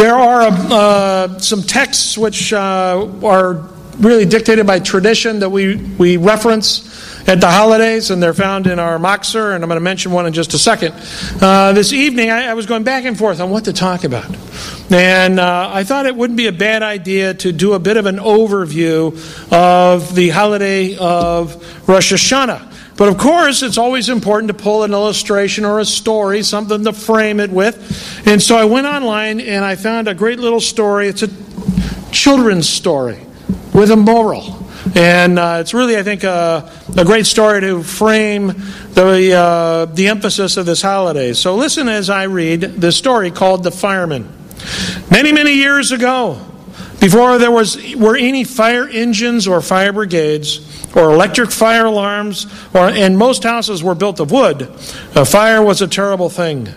There are uh, some texts which uh, are really dictated by tradition that we, we reference at the holidays, and they're found in our Machzor, and I'm going to mention one in just a second. Uh, this evening, I, I, was going back and forth on what to talk about. And uh, I thought it wouldn't be a bad idea to do a bit of an overview of the holiday of Rosh Hashanah. But of course, it's always important to pull an illustration or a story, something to frame it with. And so I went online and I found a great little story. It's a children's story with a moral. And uh, it's really, I think, a, a, great story to frame the, uh, the emphasis of this holiday. So listen as I read this story called The Fireman. Many, many years ago, before there was, were any fire engines or fire brigades, or electric fire alarms, or, and most houses were built of wood. A fire was a terrible thing.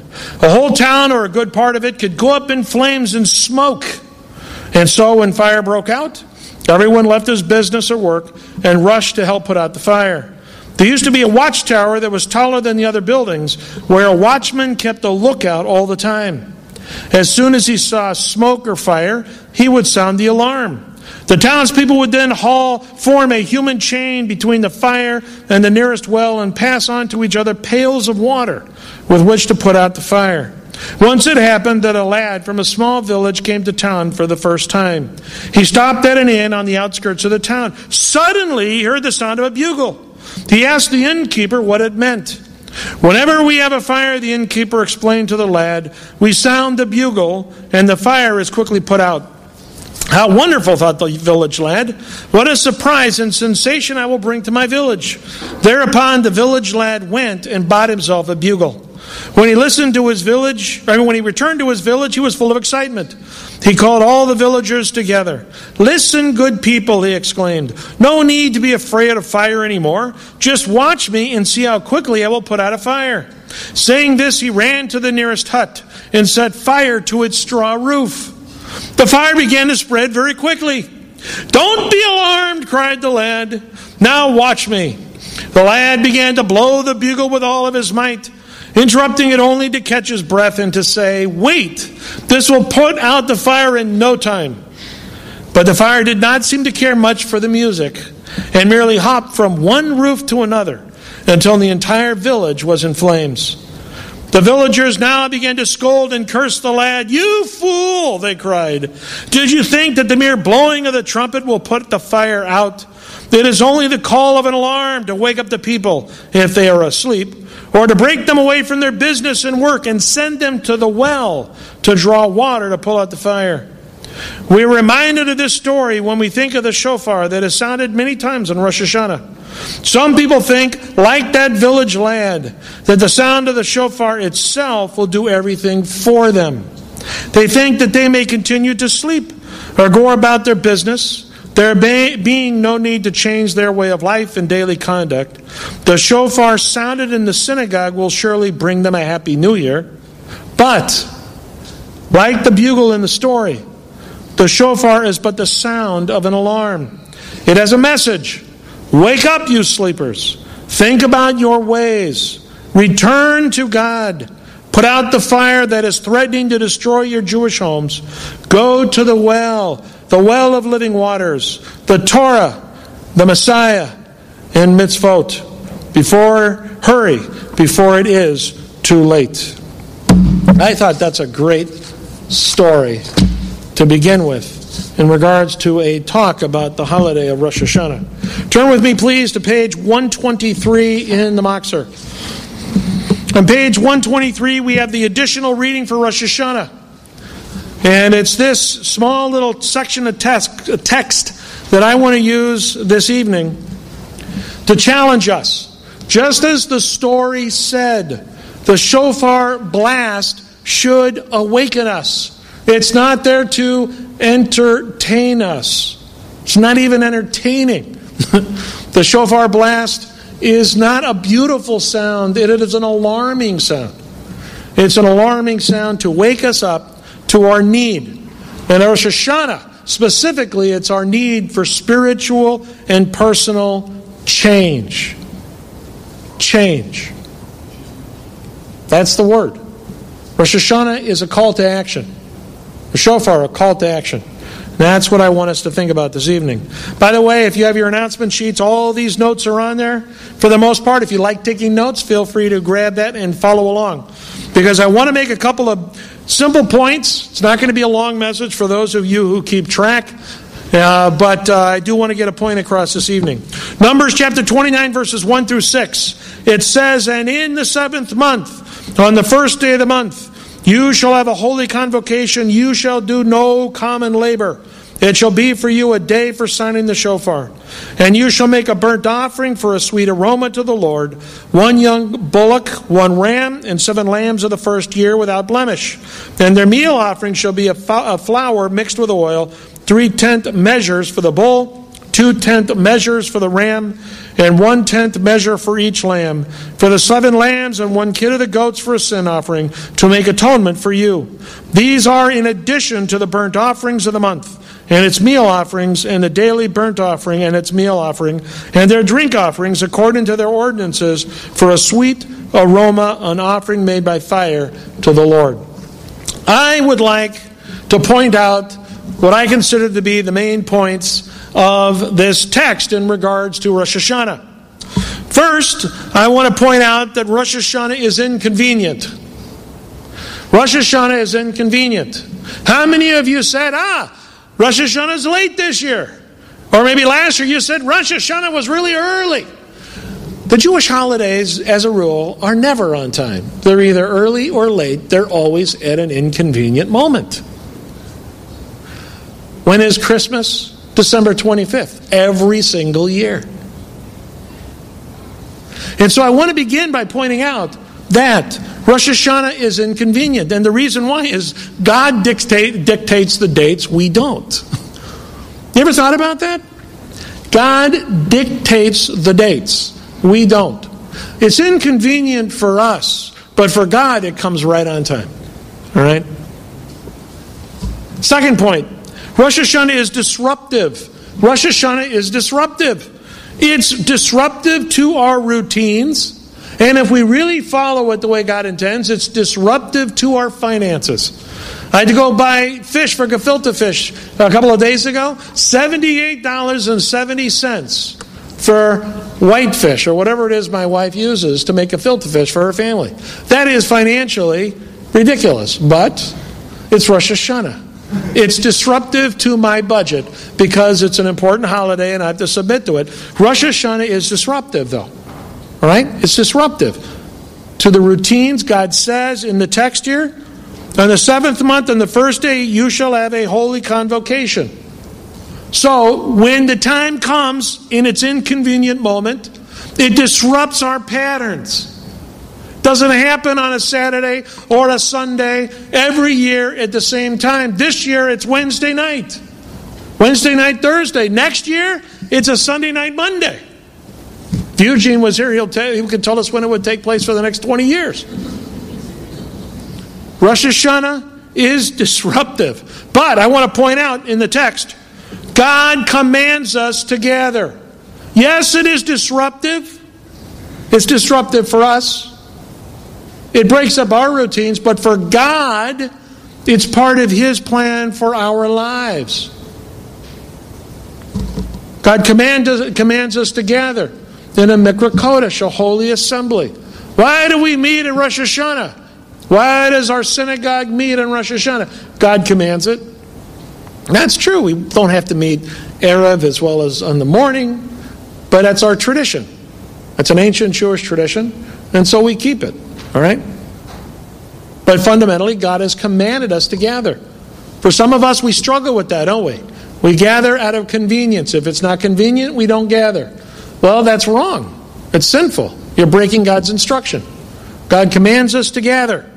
A whole town or a good part of it could go up in flames and smoke. And so when fire broke out, everyone left his business or work and rushed to help put out the fire. There used to be a watchtower that was taller than the other buildings where a watchman kept a lookout all the time. As soon as he saw smoke or fire, he would sound the alarm. The townspeople would then haul, form a human chain between the fire and the nearest well and pass on to each other pails of water with which to put out the fire. Once it happened that a lad from a small village came to town for the first time. He stopped at an inn on the outskirts of the town. Suddenly, he heard the sound of a bugle. He asked the innkeeper what it meant. Whenever we have a fire, the innkeeper explained to the lad, we sound the bugle and the fire is quickly put out. How wonderful, thought the village lad. What a surprise and sensation I will bring to my village. Thereupon the village lad went and bought himself a bugle. When he listened to his village, I mean, when he returned to his village, he was full of excitement. He called all the villagers together. Listen, good people, he exclaimed. No need to be afraid of fire anymore. Just watch me and see how quickly I will put out a fire. Saying this, he ran to the nearest hut and set fire to its straw roof. The fire began to spread very quickly. Don't be alarmed, cried the lad. Now watch me. The lad began to blow the bugle with all of his might, interrupting it only to catch his breath and to say, Wait, this will put out the fire in no time. But the fire did not seem to care much for the music and merely hopped from one roof to another until the entire village was in flames. The villagers now began to scold and curse the lad. You fool, they cried. Did you think that the mere blowing of the trumpet will put the fire out? It is only the call of an alarm to wake up the people if they are asleep, or to break them away from their business and work and send them to the well to draw water to pull out the fire. We are reminded of this story when we think of the shofar that has sounded many times on Rosh Hashanah. Some people think, like that village lad, that the sound of the shofar itself will do everything for them. They think that they may continue to sleep or go about their business, there being no need to change their way of life and daily conduct. The shofar sounded in the synagogue will surely bring them a happy new year. But, like the bugle in the story, the shofar is but the sound of an alarm. It has a message. Wake up, you sleepers. Think about your ways. Return to God. Put out the fire that is threatening to destroy your Jewish homes. Go to the well, the well of living waters, the Torah, the Messiah, and mitzvot. Before, hurry, before it is too late. I thought that's a great story to begin with in regards to a talk about the holiday of Rosh Hashanah. Turn with me, please, to page 123 in the Machzor. On page 123, we have the additional reading for Rosh Hashanah. And it's this small little section of text, uh, text that I want to use this evening to challenge us. Just as the story said, the shofar blast should awaken us. It's not there to entertain us. It's not even entertaining. the shofar blast is not a beautiful sound, it is an alarming sound. It's an alarming sound to wake us up to our need. And Rosh Hashanah, specifically, it's our need for spiritual and personal change. Change. That's the word. Rosh Hashanah is a call to action. The shofar, a call to action. That's what I want us to think about this evening. By the way, if you have your announcement sheets, all these notes are on there. For the most part, if you like taking notes, feel free to grab that and follow along. Because I want to make a couple of simple points. It's not going to be a long message for those of you who keep track. Uh, but uh, I do want to get a point across this evening. Numbers chapter 29, verses 1 through 6. It says, And in the seventh month, on the first day of the month, you shall have a holy convocation. You shall do no common labor. It shall be for you a day for signing the shofar. And you shall make a burnt offering for a sweet aroma to the Lord one young bullock, one ram, and seven lambs of the first year without blemish. And their meal offering shall be a, flour mixed with oil, three tenth measures for the bull, two tenth measures for the ram, and one tenth measure for each lamb, for the seven lambs and one kid of the goats for a sin offering, to make atonement for you. These are in addition to the burnt offerings of the month, and its meal offerings, and the daily burnt offering and its meal offering, and their drink offerings according to their ordinances, for a sweet aroma, an offering made by fire to the Lord. I would like to point out what I consider to be the main points of this text in regards to Rosh Hashanah. First, I want to point out that Rosh Hashanah is inconvenient. Rosh Hashanah is inconvenient. How many of you said, ah, Rosh Hashanah is late this year? Or maybe last year you said Rosh Hashanah was really early. The Jewish holidays, as a rule, are never on time. They're either early or late, they're always at an inconvenient moment. When is Christmas? December 25th, every single year. And so I want to begin by pointing out that Rosh Hashanah is inconvenient. And the reason why is God dictate, dictates the dates, we don't. You ever thought about that? God dictates the dates, we don't. It's inconvenient for us, but for God, it comes right on time. All right? Second point Rosh Hashanah is disruptive. Rosh Hashanah is disruptive. It's disruptive to our routines. And if we really follow it the way God intends, it's disruptive to our finances. I had to go buy fish for gefilte fish a couple of days ago. $78.70 for whitefish or whatever it is my wife uses to make a gefilte fish for her family. That is financially ridiculous, but it's Rosh Hashanah. It's disruptive to my budget because it's an important holiday and I have to submit to it. Rosh Hashanah is disruptive, though. All right? It's disruptive to the routines God says in the text here. On the seventh month, on the first day, you shall have a holy convocation. So, when the time comes in its inconvenient moment, it disrupts our patterns. Doesn't happen on a Saturday or a Sunday every year at the same time. This year it's Wednesday night. Wednesday night, Thursday. Next year, it's a Sunday night, Monday. If Eugene was here, he'll tell, he could tell us when it would take place for the next 20 years. Rosh Hashanah is disruptive. But I want to point out in the text, God commands us to gather. Yes, it is disruptive. It's disruptive for us. It breaks up our routines, but for God, it's part of His plan for our lives. God command commands us to gather in a Mikra Kodesh, a holy assembly. Why do we meet in Rosh Hashanah? Why does our synagogue meet in Rosh Hashanah? God commands it. That's true. We don't have to meet Erev as well as on the morning, but that's our tradition. That's an ancient Jewish tradition, and so we keep it. All right? But fundamentally, God has commanded us to gather. For some of us, we struggle with that, don't we? We gather out of convenience. If it's not convenient, we don't gather. Well, that's wrong. It's sinful. You're breaking God's instruction. God commands us to gather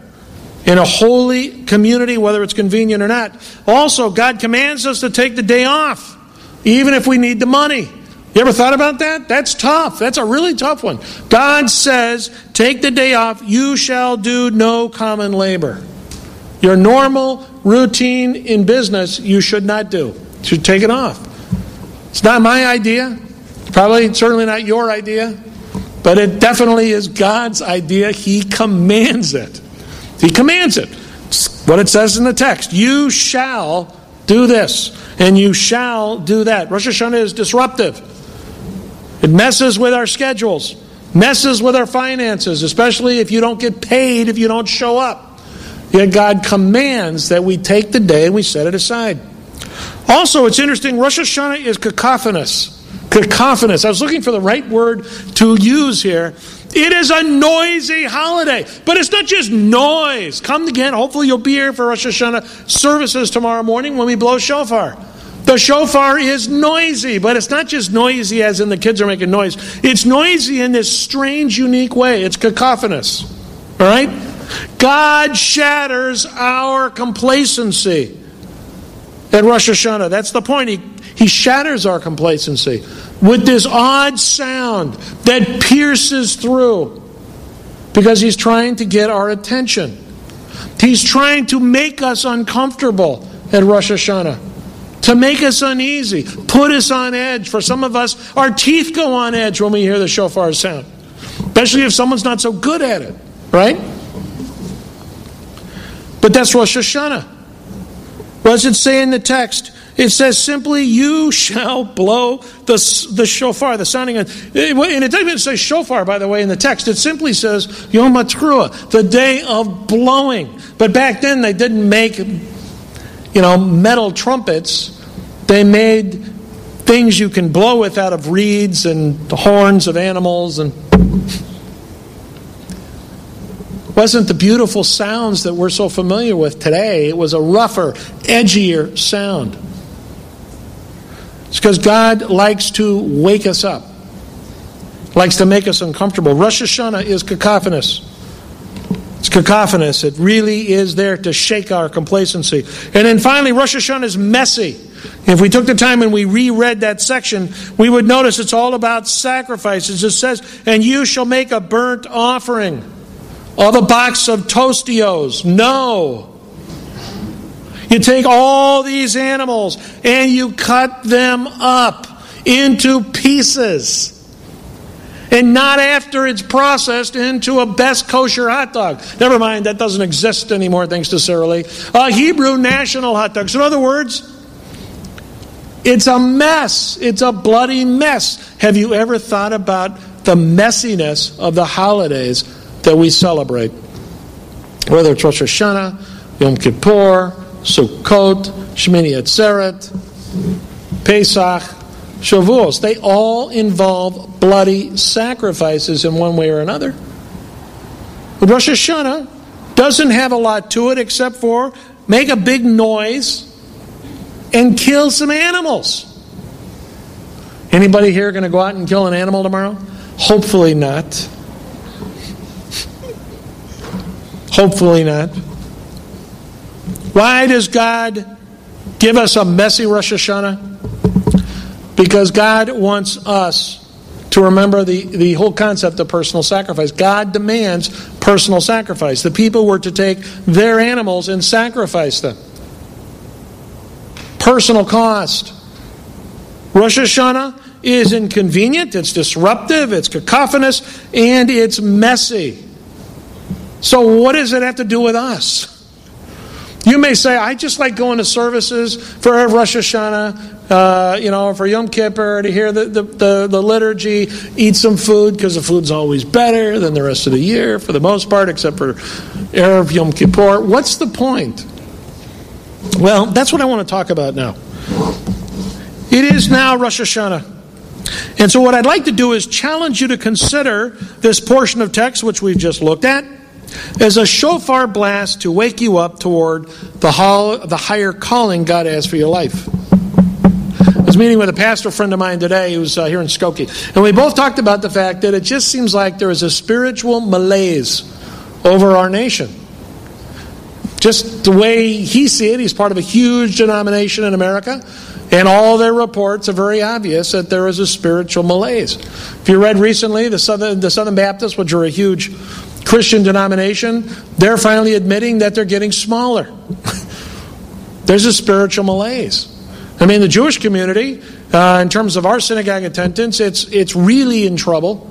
in a holy community, whether it's convenient or not. Also, God commands us to take the day off, even if we need the money. You ever thought about that? That's tough. That's a really tough one. God says, Take the day off. You shall do no common labor. Your normal routine in business, you should not do. You should take it off. It's not my idea. Probably, certainly not your idea. But it definitely is God's idea. He commands it. He commands it. It's what it says in the text. You shall do this, and you shall do that. Rosh Hashanah is disruptive. It messes with our schedules, messes with our finances, especially if you don't get paid if you don't show up. Yet God commands that we take the day and we set it aside. Also, it's interesting, Rosh Hashanah is cacophonous. Cacophonous. I was looking for the right word to use here. It is a noisy holiday, but it's not just noise. Come again. Hopefully, you'll be here for Rosh Hashanah services tomorrow morning when we blow shofar. The shofar is noisy, but it's not just noisy as in the kids are making noise. It's noisy in this strange, unique way. It's cacophonous. All right? God shatters our complacency at Rosh Hashanah. That's the point. He, he shatters our complacency with this odd sound that pierces through because he's trying to get our attention. He's trying to make us uncomfortable at Rosh Hashanah to make us uneasy, put us on edge. For some of us, our teeth go on edge when we hear the shofar sound, especially if someone's not so good at it, right? But that's Rosh Hashanah. What does it say in the text? It says simply, You shall blow the, the shofar, the sounding. And it doesn't even say shofar, by the way, in the text. It simply says Yom HaTruah, the day of blowing. But back then, they didn't make, you know, metal trumpets. They made things you can blow with out of reeds and the horns of animals and wasn't the beautiful sounds that we're so familiar with today. It was a rougher, edgier sound. It's because God likes to wake us up, likes to make us uncomfortable. Rosh Hashanah is cacophonous. It's cacophonous. It really is there to shake our complacency. And then finally, Rosh Hashanah is messy. If we took the time and we reread that section, we would notice it's all about sacrifices. It says, And you shall make a burnt offering of a box of Tostitos. No. You take all these animals and you cut them up into pieces. And not after it's processed into a best kosher hot dog. Never mind, that doesn't exist anymore, thanks to Sara Lee. A Hebrew national hot dog. So, in other words, it's a mess. It's a bloody mess. Have you ever thought about the messiness of the holidays that we celebrate? Whether it's Rosh Hashanah, Yom Kippur, Sukkot, Shemini Atzeret, Pesach, Shavuos, they all involve bloody sacrifices in one way or another. Rosh Hashanah doesn't have a lot to it except for make a big noise and kill some animals. Anybody here going to go out and kill an animal tomorrow? Hopefully not. Hopefully not. Why does God give us a messy Rosh Hashanah? Because God wants us to remember the, the whole concept of personal sacrifice. God demands personal sacrifice. The people were to take their animals and sacrifice them personal cost. Rosh Hashanah is inconvenient, it's disruptive, it's cacophonous, and it's messy. So, what does it have to do with us? You may say, I just like going to services for Rosh Hashanah, uh, you know, for Yom Kippur, to hear the, the, the, the liturgy, eat some food, because the food's always better than the rest of the year, for the most part, except for Erev Yom Kippur. What's the point? Well, that's what I want to talk about now. It is now Rosh Hashanah. And so, what I'd like to do is challenge you to consider this portion of text, which we've just looked at, as a shofar blast to wake you up toward the, hall, the higher calling God has for your life. I was meeting with a pastor friend of mine today who's uh, here in Skokie, and we both talked about the fact that it just seems like there is a spiritual malaise over our nation. Just the way he sees it, he's part of a huge denomination in America, and all their reports are very obvious that there is a spiritual malaise. If you read recently, the Southern, the Southern Baptists, which are a huge Christian denomination, they're finally admitting that they're getting smaller. There's a spiritual malaise. I mean, the Jewish community, uh, in terms of our synagogue attendance, it's, it's really in trouble.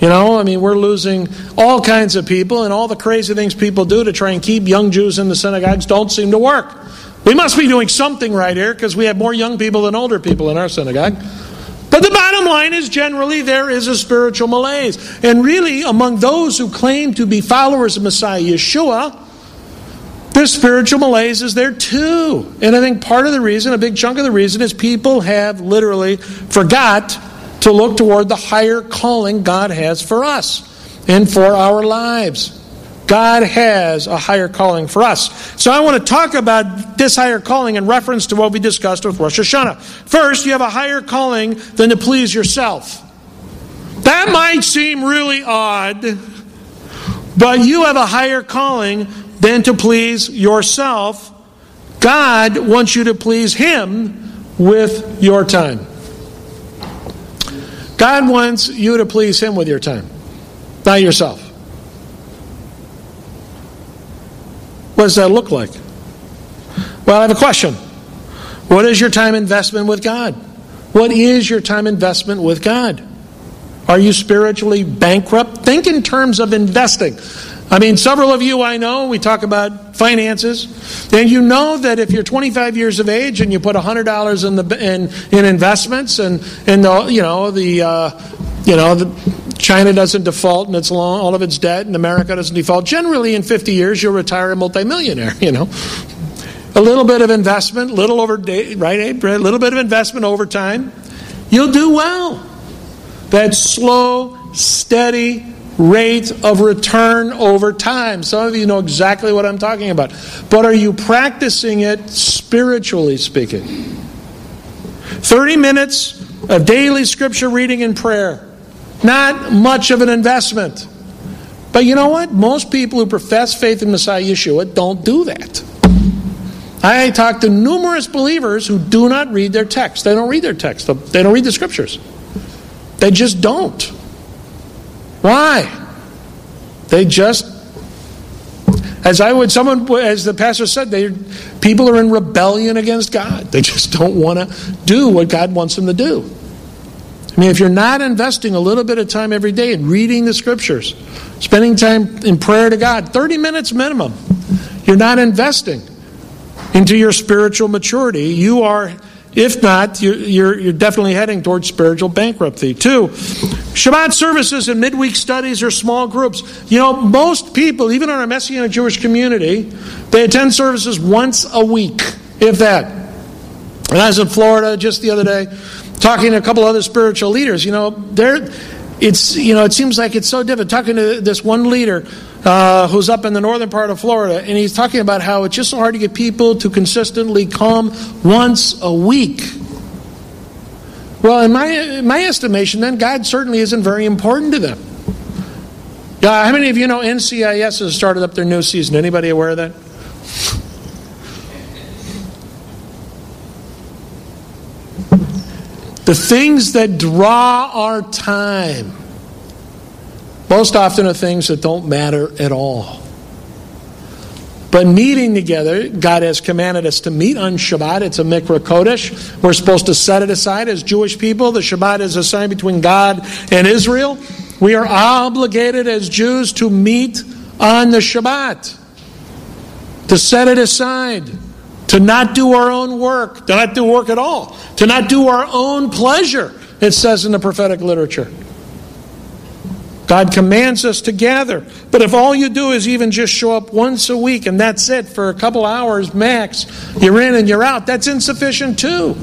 You know, I mean, we're losing all kinds of people, and all the crazy things people do to try and keep young Jews in the synagogues don't seem to work. We must be doing something right here because we have more young people than older people in our synagogue. But the bottom line is generally there is a spiritual malaise. And really, among those who claim to be followers of Messiah Yeshua, this spiritual malaise is there too. And I think part of the reason, a big chunk of the reason, is people have literally forgot to look toward the higher calling God has for us and for our lives. God has a higher calling for us. So I want to talk about this higher calling in reference to what we discussed with Rosh Hashanah. First, you have a higher calling than to please yourself. That might seem really odd, but you have a higher calling than to please yourself. God wants you to please Him with your time. God wants you to please Him with your time, not yourself. What does that look like? Well, I have a question. What is your time investment with God? What is your time investment with God? Are you spiritually bankrupt? Think in terms of investing. I mean, several of you I know, we talk about finances, and you know that if you're 25 years of age and you put $100 in the in, in investments and and the you know the uh, you know the China doesn't default and it's long, all of its debt, and America doesn't default. Generally, in 50 years, you'll retire a multimillionaire, you know. A little bit of investment, little over, right, A little bit of investment over time, you'll do well. That slow, steady rate of return over time. Some of you know exactly what I'm talking about. But are you practicing it spiritually speaking? 30 minutes of daily scripture reading and prayer not much of an investment. But you know what? Most people who profess faith in Messiah Yeshua don't do that. I talk to numerous believers who do not read their text. They don't read their text. They don't read the scriptures. They just don't. Why? They just, as I would, someone, as the pastor said, they, people are in rebellion against God. They just don't want to do what God wants them to do. I mean, if you're not investing a little bit of time every day in reading the scriptures, spending time in prayer to God, 30 minutes minimum, you're not investing into your spiritual maturity. You are, if not, you're, you're definitely heading towards spiritual bankruptcy. Two, Shabbat services and midweek studies are small groups. You know, most people, even in our Messianic Jewish community, they attend services once a week, if that. And I was in Florida just the other day talking to a couple other spiritual leaders, you know, there, it's you know, it seems like it's so different. Talking to this one leader uh, who's up in the northern part of Florida, and he's talking about how it's just so hard to get people to consistently come once a week. Well, in my in my estimation, then God certainly isn't very important to them. Uh, how many of you know NCIS has started up their new season? Anybody aware of that? The things that draw our time most often are things that don't matter at all. But meeting together, God has commanded us to meet on Shabbat. It's a Mikra Kodesh. We're supposed to set it aside as Jewish people. The Shabbat is a sign between God and Israel. We are obligated as Jews to meet on the Shabbat, to set it aside to not do our own work, to not do work at all, to not do our own pleasure, it says in the prophetic literature. God commands us to gather. But if all you do is even just show up once a week and that's it for a couple hours max, you're in and you're out, that's insufficient too.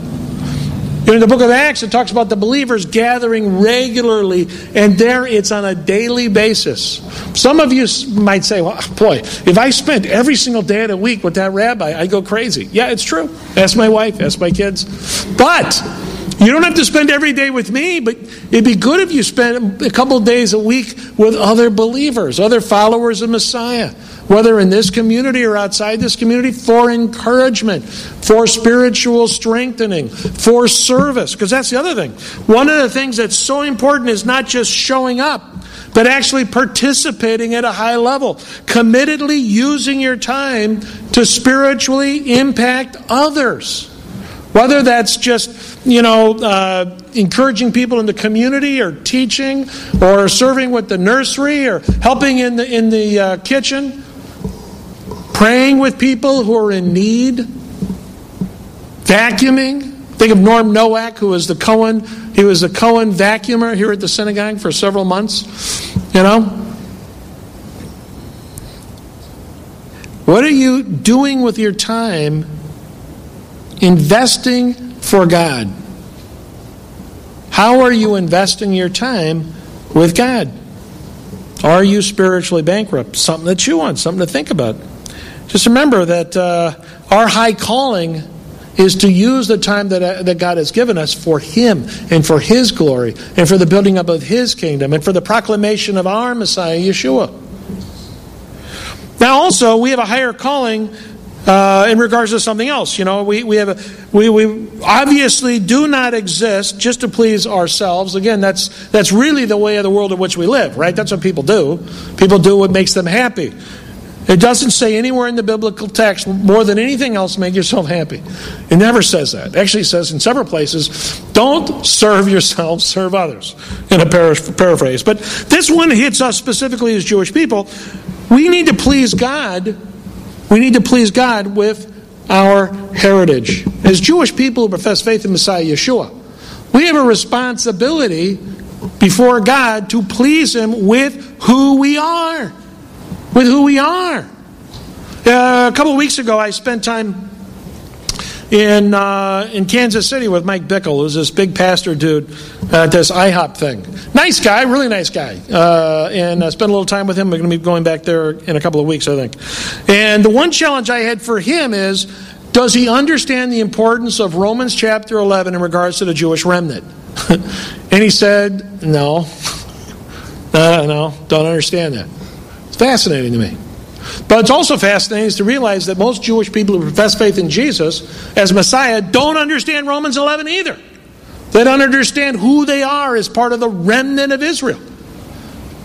In the book of Acts, it talks about the believers gathering regularly, and there it's on a daily basis. Some of you might say, well, boy, if I spent every single day of the week with that rabbi, I'd go crazy. Yeah, it's true. Ask my wife, ask my kids. But you don't have to spend every day with me, but it'd be good if you spent a couple days a week with other believers, other followers of Messiah whether in this community or outside this community, for encouragement, for spiritual strengthening, for service. Because that's the other thing. One of the things that's so important is not just showing up, but actually participating at a high level, committedly using your time to spiritually impact others. Whether that's just, you know, uh, encouraging people in the community or teaching or serving with the nursery or helping in the, in the uh, kitchen, praying with people who are in need, vacuuming. Think of Norm Nowak, who was the Cohen. He was the Cohen vacuumer here at the synagogue for several months. You know? What are you doing with your time investing for God? How are you investing your time with God? Are you spiritually bankrupt? Something to chew on, something to think about. Just remember that uh, our high calling is to use the time that, uh, that God has given us for Him and for His glory and for the building up of His kingdom and for the proclamation of our Messiah, Yeshua. Now, also, we have a higher calling uh, in regards to something else. You know, we, we have a, we, we obviously do not exist just to please ourselves. Again, that's that's really the way of the world in which we live, right? That's what people do. People do what makes them happy. It doesn't say anywhere in the biblical text more than anything else, make yourself happy. It never says that. Actually, it says in several places, don't serve yourselves, serve others, in a paraphrase. But this one hits us specifically as Jewish people. We need to please God. We need to please God with our heritage. As Jewish people who profess faith in Messiah Yeshua, we have a responsibility before God to please Him with who we are with who we are. Uh, a couple of weeks ago, I spent time in uh, in Kansas City with Mike Bickle, who's this big pastor dude at this IHOP thing. Nice guy, really nice guy. Uh, and I spent a little time with him. We're going to be going back there in a couple of weeks, I think. And the one challenge I had for him is does he understand the importance of Romans chapter 11 in regards to the Jewish remnant? and he said, no. no, no, don't understand that. It's fascinating to me. But it's also fascinating to realize that most Jewish people who profess faith in Jesus as Messiah don't understand Romans 11 either. They don't understand who they are as part of the remnant of Israel.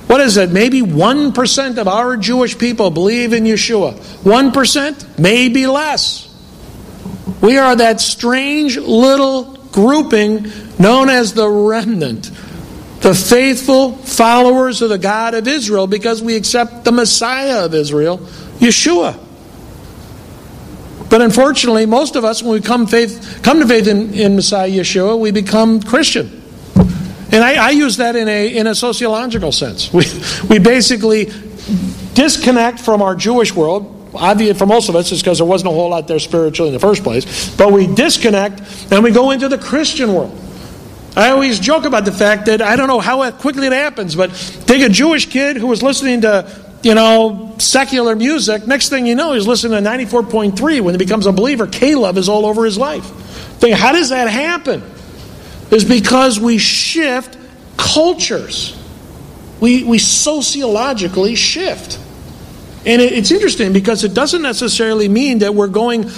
What is it? Maybe 1% of our Jewish people believe in Yeshua. 1%? Maybe less. We are that strange little grouping known as the remnant the faithful followers of the God of Israel because we accept the Messiah of Israel, Yeshua. But unfortunately, most of us, when we come, faith, come to faith in, in Messiah Yeshua, we become Christian. And I, I use that in a, in a sociological sense. We, we basically disconnect from our Jewish world. Obviously, for most of us, it's because there wasn't a whole lot there spiritually in the first place. But we disconnect and we go into the Christian world. I always joke about the fact that I don't know how quickly it happens, but take a Jewish kid who was listening to, you know, secular music. Next thing you know, he's listening to 94.3. When he becomes a believer, K-Love is all over his life. Think, how does that happen? Is because we shift cultures. We, we sociologically shift. And it, it's interesting because it doesn't necessarily mean that we're going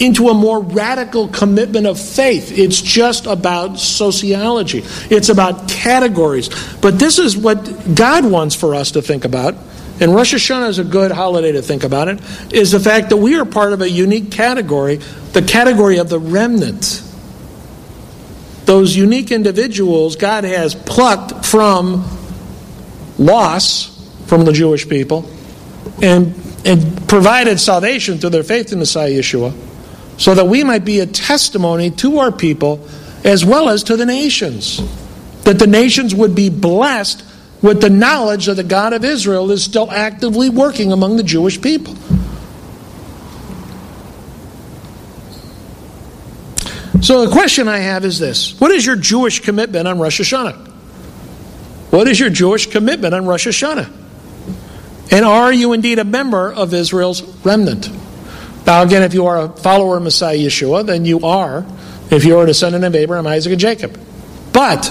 into a more radical commitment of faith. It's just about sociology, it's about categories. But this is what God wants for us to think about. And Rosh Hashanah is a good holiday to think about it, is the fact that we are part of a unique category, the category of the remnant. Those unique individuals God has plucked from loss from the Jewish people and, and provided salvation through their faith in Messiah Yeshua so that we might be a testimony to our people as well as to the nations. That the nations would be blessed with the knowledge that the God of Israel is still actively working among the Jewish people. So the question I have is this What is your Jewish commitment on Rosh Hashanah? What is your Jewish commitment on Rosh Hashanah? And are you indeed a member of Israel's remnant? Now, again, if you are a follower of Messiah Yeshua, then you are, if you are a descendant of Abraham, Isaac, and Jacob. But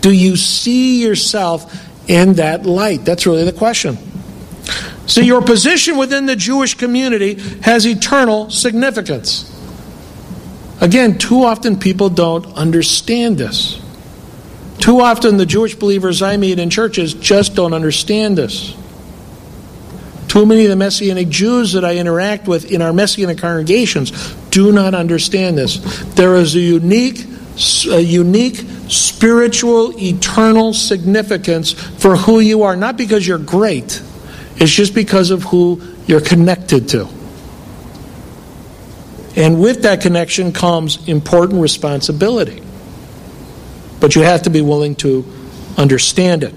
do you see yourself in that light? That's really the question. See, your position within the Jewish community has eternal significance. Again, too often people don't understand this. Too often the Jewish believers I meet in churches just don't understand this. Too many of the Messianic Jews that I interact with in our Messianic congregations do not understand this. There is a unique a unique spiritual, eternal significance for who you are, not because you're great, it's just because of who you're connected to. And with that connection comes important responsibility. But you have to be willing to understand it.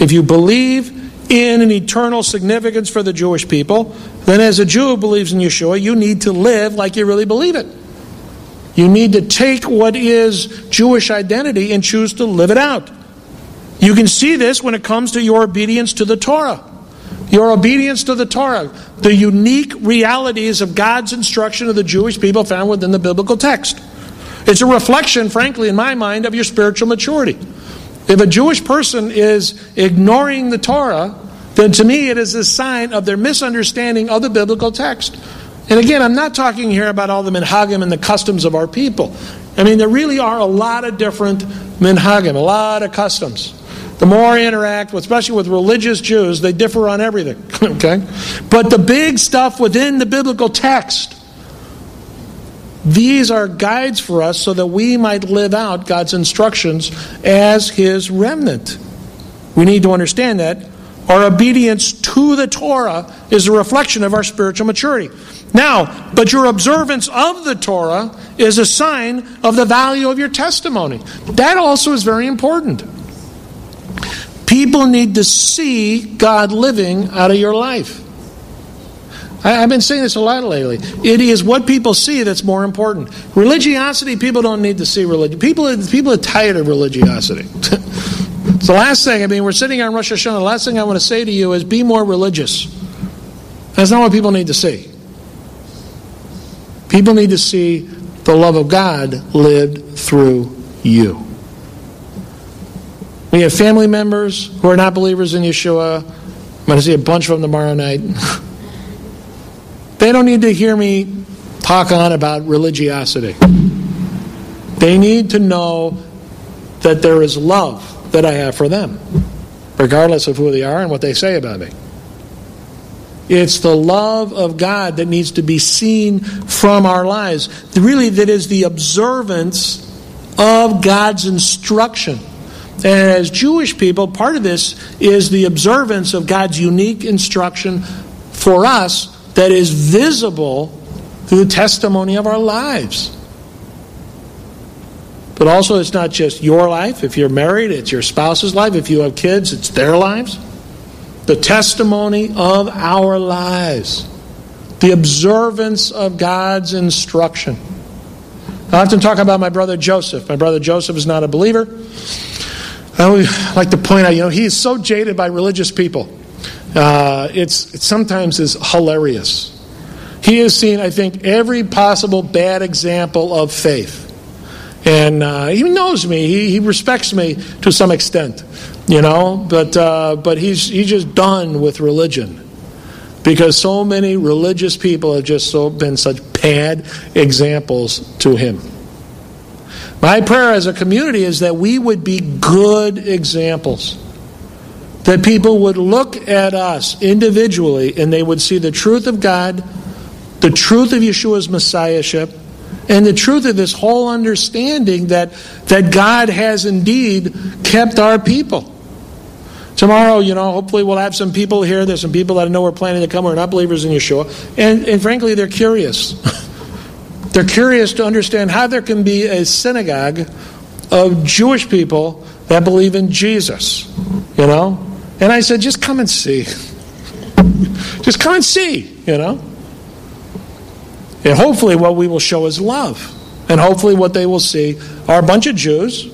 If you believe in an eternal significance for the Jewish people, then as a Jew who believes in Yeshua, you need to live like you really believe it. You need to take what is Jewish identity and choose to live it out. You can see this when it comes to your obedience to the Torah. Your obedience to the Torah, the unique realities of God's instruction of the Jewish people found within the biblical text. It's a reflection, frankly, in my mind, of your spiritual maturity. If a Jewish person is ignoring the Torah, then to me it is a sign of their misunderstanding of the biblical text. And again, I'm not talking here about all the minhagim and the customs of our people. I mean, there really are a lot of different minhagim, a lot of customs. The more I interact, especially with religious Jews, they differ on everything. okay? But the big stuff within the biblical text, these are guides for us so that we might live out God's instructions as His remnant. We need to understand that our obedience to the Torah is a reflection of our spiritual maturity. Now, but your observance of the Torah is a sign of the value of your testimony. That also is very important. People need to see God living out of your life. I, have been saying this a lot lately. It is what people see that's more important. Religiosity, people don't need to see religion. People, people are tired of religiosity. it's the last thing, I mean, we're sitting on Rosh Hashanah. The last thing I want to say to you is be more religious. That's not what people need to see. People need to see the love of God lived through you. We have family members who are not believers in Yeshua. I'm going to see a bunch of them tomorrow night. they don't need to hear me talk on about religiosity. They need to know that there is love that I have for them, regardless of who they are and what they say about me. It's the love of God that needs to be seen from our lives. Really, that is the observance of God's instruction. And as Jewish people, part of this is the observance of God's unique instruction for us that is visible through the testimony of our lives. But also, it's not just your life. If you're married, it's your spouse's life. If you have kids, it's their lives. The testimony of our lives, the observance of God's instruction. I often talk about my brother Joseph. My brother Joseph is not a believer. I always like to point out, you know, he is so jaded by religious people. Uh, it's, it sometimes is hilarious. He has seen, I think, every possible bad example of faith. And uh, he knows me. He, he respects me to some extent, you know. But uh, but he's he's just done with religion because so many religious people have just so been such bad examples to him. My prayer as a community is that we would be good examples. That people would look at us individually and they would see the truth of God, the truth of Yeshua's messiahship, and the truth of this whole understanding that, that God has indeed kept our people. Tomorrow, you know, hopefully we'll have some people here. There's some people that I know are planning to come who are not believers in Yeshua. And, and frankly, they're curious. They're curious to understand how there can be a synagogue of Jewish people that believe in Jesus, you know? And I said, just come and see. just come and see, you know? And hopefully, what we will show is love. And hopefully, what they will see are a bunch of Jews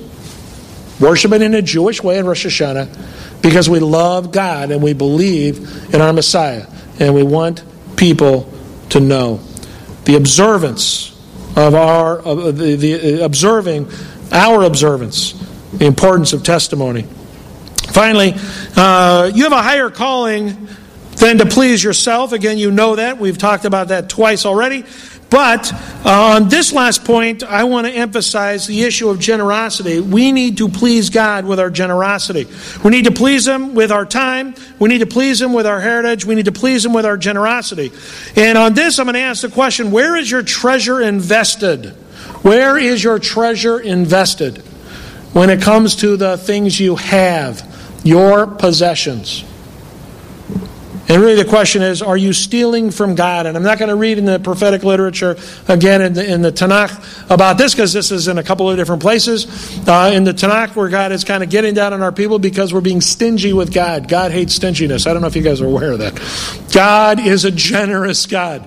worshiping in a Jewish way in Rosh Hashanah because we love God and we believe in our Messiah. And we want people to know the observance of our of the, the uh, observing our observance, the importance of testimony. Finally, uh, you have a higher calling than to please yourself. Again, you know that. We've talked about that twice already. But uh, on this last point, I want to emphasize the issue of generosity. We need to please God with our generosity. We need to please Him with our time. We need to please Him with our heritage. We need to please Him with our generosity. And on this, I'm going to ask the question where is your treasure invested? Where is your treasure invested when it comes to the things you have, your possessions? And really, the question is are you stealing from God? And I'm not going to read in the prophetic literature again in the, in the Tanakh about this because this is in a couple of different places. Uh, in the Tanakh, where God is kind of getting down on our people because we're being stingy with God. God hates stinginess. I don't know if you guys are aware of that. God is a generous God.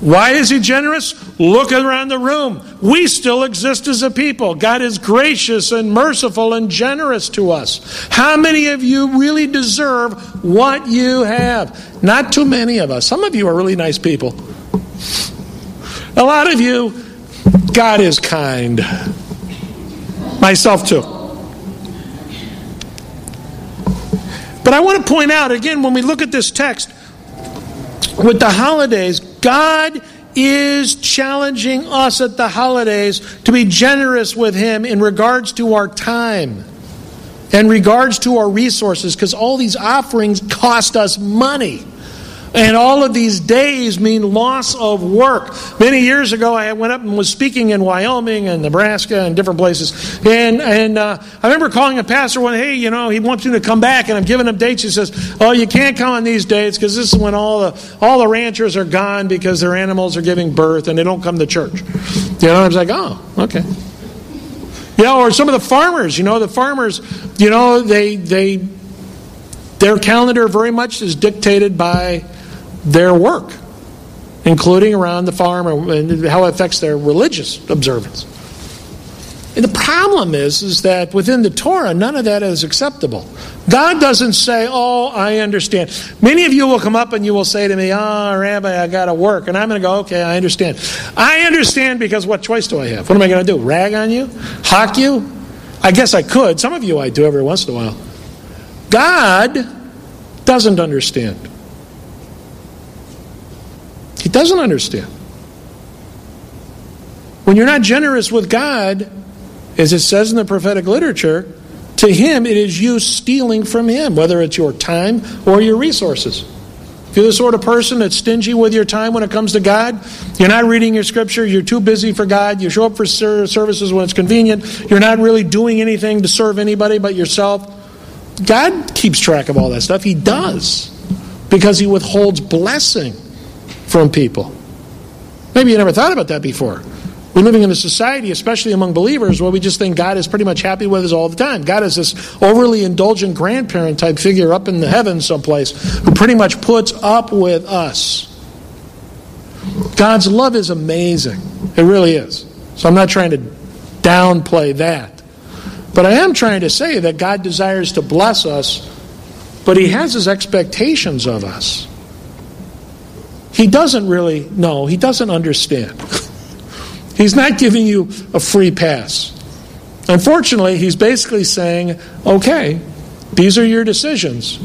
Why is He generous? Look around the room. We still exist as a people. God is gracious and merciful and generous to us. How many of you really deserve what you have? Not too many of us. Some of you are really nice people. A lot of you, God is kind. Myself too. But I want to point out again when we look at this text with the holidays, God is challenging us at the holidays to be generous with Him in regards to our time in regards to our resources because all these offerings cost us money. And all of these days mean loss of work. Many years ago, I went up and was speaking in Wyoming and Nebraska and different places. And, and uh, I remember calling a pastor one, hey, you know, he wants me to come back, and I'm giving him dates. He says, oh, you can't come on these dates because this is when all the, all the ranchers are gone because their animals are giving birth and they don't come to church. You know, I was like, oh, okay. You know, or some of the farmers, you know, the farmers, you know, they they their calendar very much is dictated by their work, including around the farm and how it affects their religious observance. And the problem is, is that within the Torah, none of that is acceptable. God doesn't say, Oh, I understand. Many of you will come up and you will say to me, Oh, Rabbi, I got to work. And I'm going to go, Okay, I understand. I understand because what choice do I have? What am I going to do? Rag on you? Hawk you? I guess I could. Some of you I do every once in a while. God doesn't understand. Doesn't understand. When you're not generous with God, as it says in the prophetic literature, to him it is you stealing from him, whether it's your time or your resources. If you're the sort of person that's stingy with your time when it comes to God, you're not reading your scripture, you're too busy for God, you show up for services when it's convenient, you're not really doing anything to serve anybody but yourself. God keeps track of all that stuff. He does. Because He withholds blessing from people. Maybe you never thought about that before. We're living in a society, especially among believers, where we just think God is pretty much happy with us all the time. God is this overly indulgent grandparent type figure up in the heavens someplace who pretty much puts up with us. God's love is amazing. It really is. So I'm not trying to downplay that. But I am trying to say that God desires to bless us, but He has His expectations of us. He doesn't really know, He doesn't understand. He's not giving you a free pass. Unfortunately, he's basically saying, okay, these are your decisions.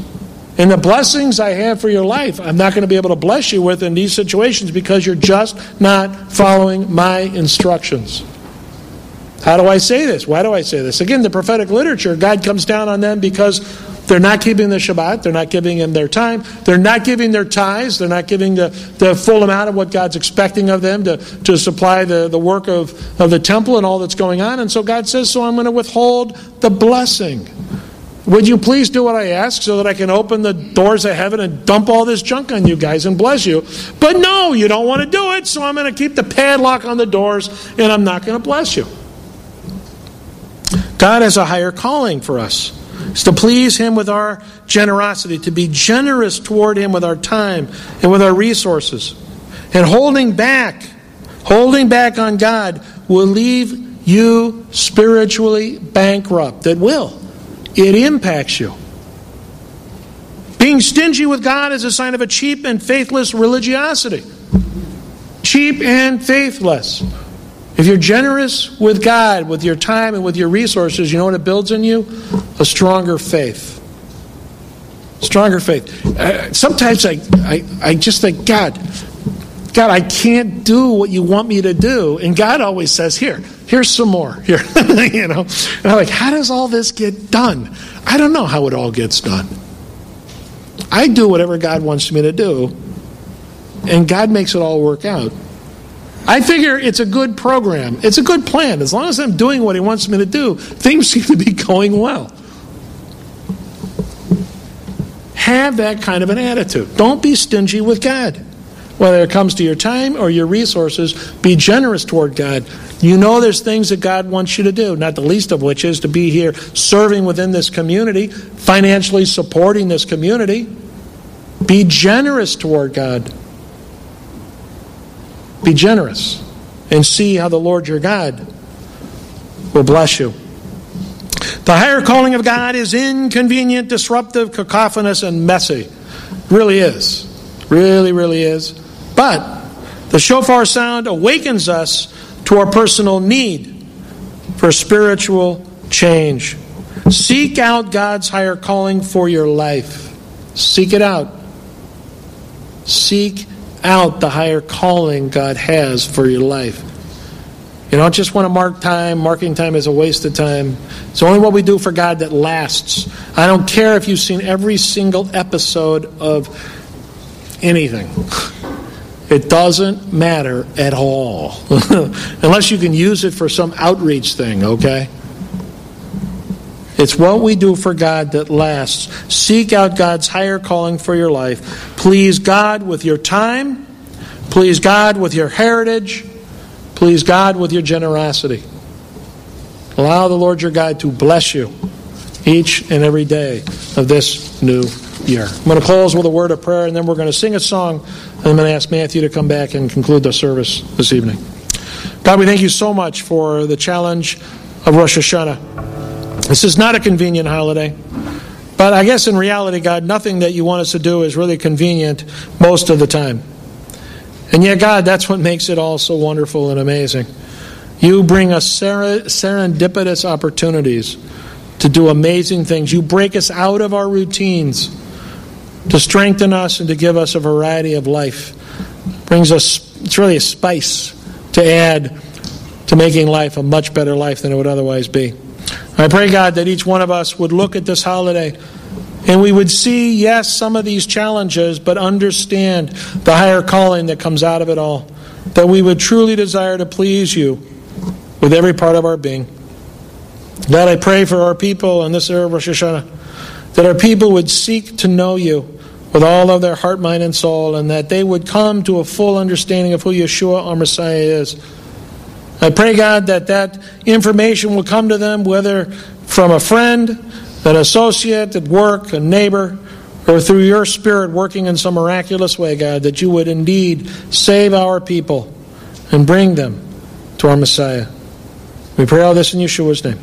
And the blessings I have for your life, I'm not going to be able to bless you with in these situations because you're just not following my instructions. How do I say this? Why do I say this? Again, the prophetic literature, God comes down on them because they're not keeping the Shabbat. They're not giving him their time. They're not giving their tithes. They're not giving the, the full amount of what God's expecting of them to, to supply the, the work of, of the temple and all that's going on. And so God says, So I'm going to withhold the blessing. Would you please do what I ask so that I can open the doors of heaven and dump all this junk on you guys and bless you? But no, you don't want to do it, so I'm going to keep the padlock on the doors and I'm not going to bless you. God has a higher calling for us. It's to please Him with our generosity, to be generous toward Him with our time and with our resources. And holding back, holding back on God will leave you spiritually bankrupt. It will. It impacts you. Being stingy with God is a sign of a cheap and faithless religiosity. Cheap and faithless. If you're generous with God, with your time and with your resources, you know what it builds in you? A stronger faith. Stronger faith. Uh, sometimes I, I, I just think, God, God, I can't do what you want me to do. And God always says, Here, here's some more. Here. you know? And I'm like, how does all this get done? I don't know how it all gets done. I do whatever God wants me to do, and God makes it all work out. I figure it's a good program. It's a good plan. As long as I'm doing what He wants me to do, things seem to be going well. Have that kind of an attitude. Don't be stingy with God. Whether it comes to your time or your resources, be generous toward God. You know there's things that God wants you to do, not the least of which is to be here serving within this community, financially supporting this community. Be generous toward God. Be generous and see how the Lord your God will bless you. The higher calling of God is inconvenient, disruptive, cacophonous, and messy. Really is. Really, really is. But the shofar sound awakens us to our personal need for spiritual change. Seek out God's higher calling for your life. Seek it out. Seek out the higher calling God has for your life. You don't just want to mark time. Marking time is a waste of time. It's only what we do for God that lasts. I don't care if you've seen every single episode of anything. It doesn't matter at all. Unless you can use it for some outreach thing, okay? It's what we do for God that lasts. Seek out God's higher calling for your life. Please God with your time. Please God with your heritage. Please God with your generosity. Allow the Lord your God to bless you each and every day of this new year. I'm going to close with a word of prayer and then we're going to sing a song. And I'm going to ask Matthew to come back and conclude the service this evening. God, we thank you so much for the challenge of Rosh Hashanah. This is not a convenient holiday. But I guess in reality, God, nothing that you want us to do is really convenient most of the time. And yet, God, that's what makes it all so wonderful and amazing. You bring us serendipitous opportunities to do amazing things. You break us out of our routines to strengthen us and to give us a variety of life. Brings us, it's really a spice to add to making life a much better life than it would otherwise be. I pray, God, that each one of us would look at this holiday and we would see, yes, some of these challenges, but understand the higher calling that comes out of it all. That we would truly desire to please you with every part of our being. God, I pray for our people in this era of Rosh Hashanah, that our people would seek to know you with all of their heart, mind, and soul, and that they would come to a full understanding of who Yeshua, our Messiah, is I pray, God, that that information will come to them, whether from a friend, an associate at work, a neighbor, or through your Spirit working in some miraculous way, God, that you would indeed save our people and bring them to our Messiah. We pray all this in Yeshua's name.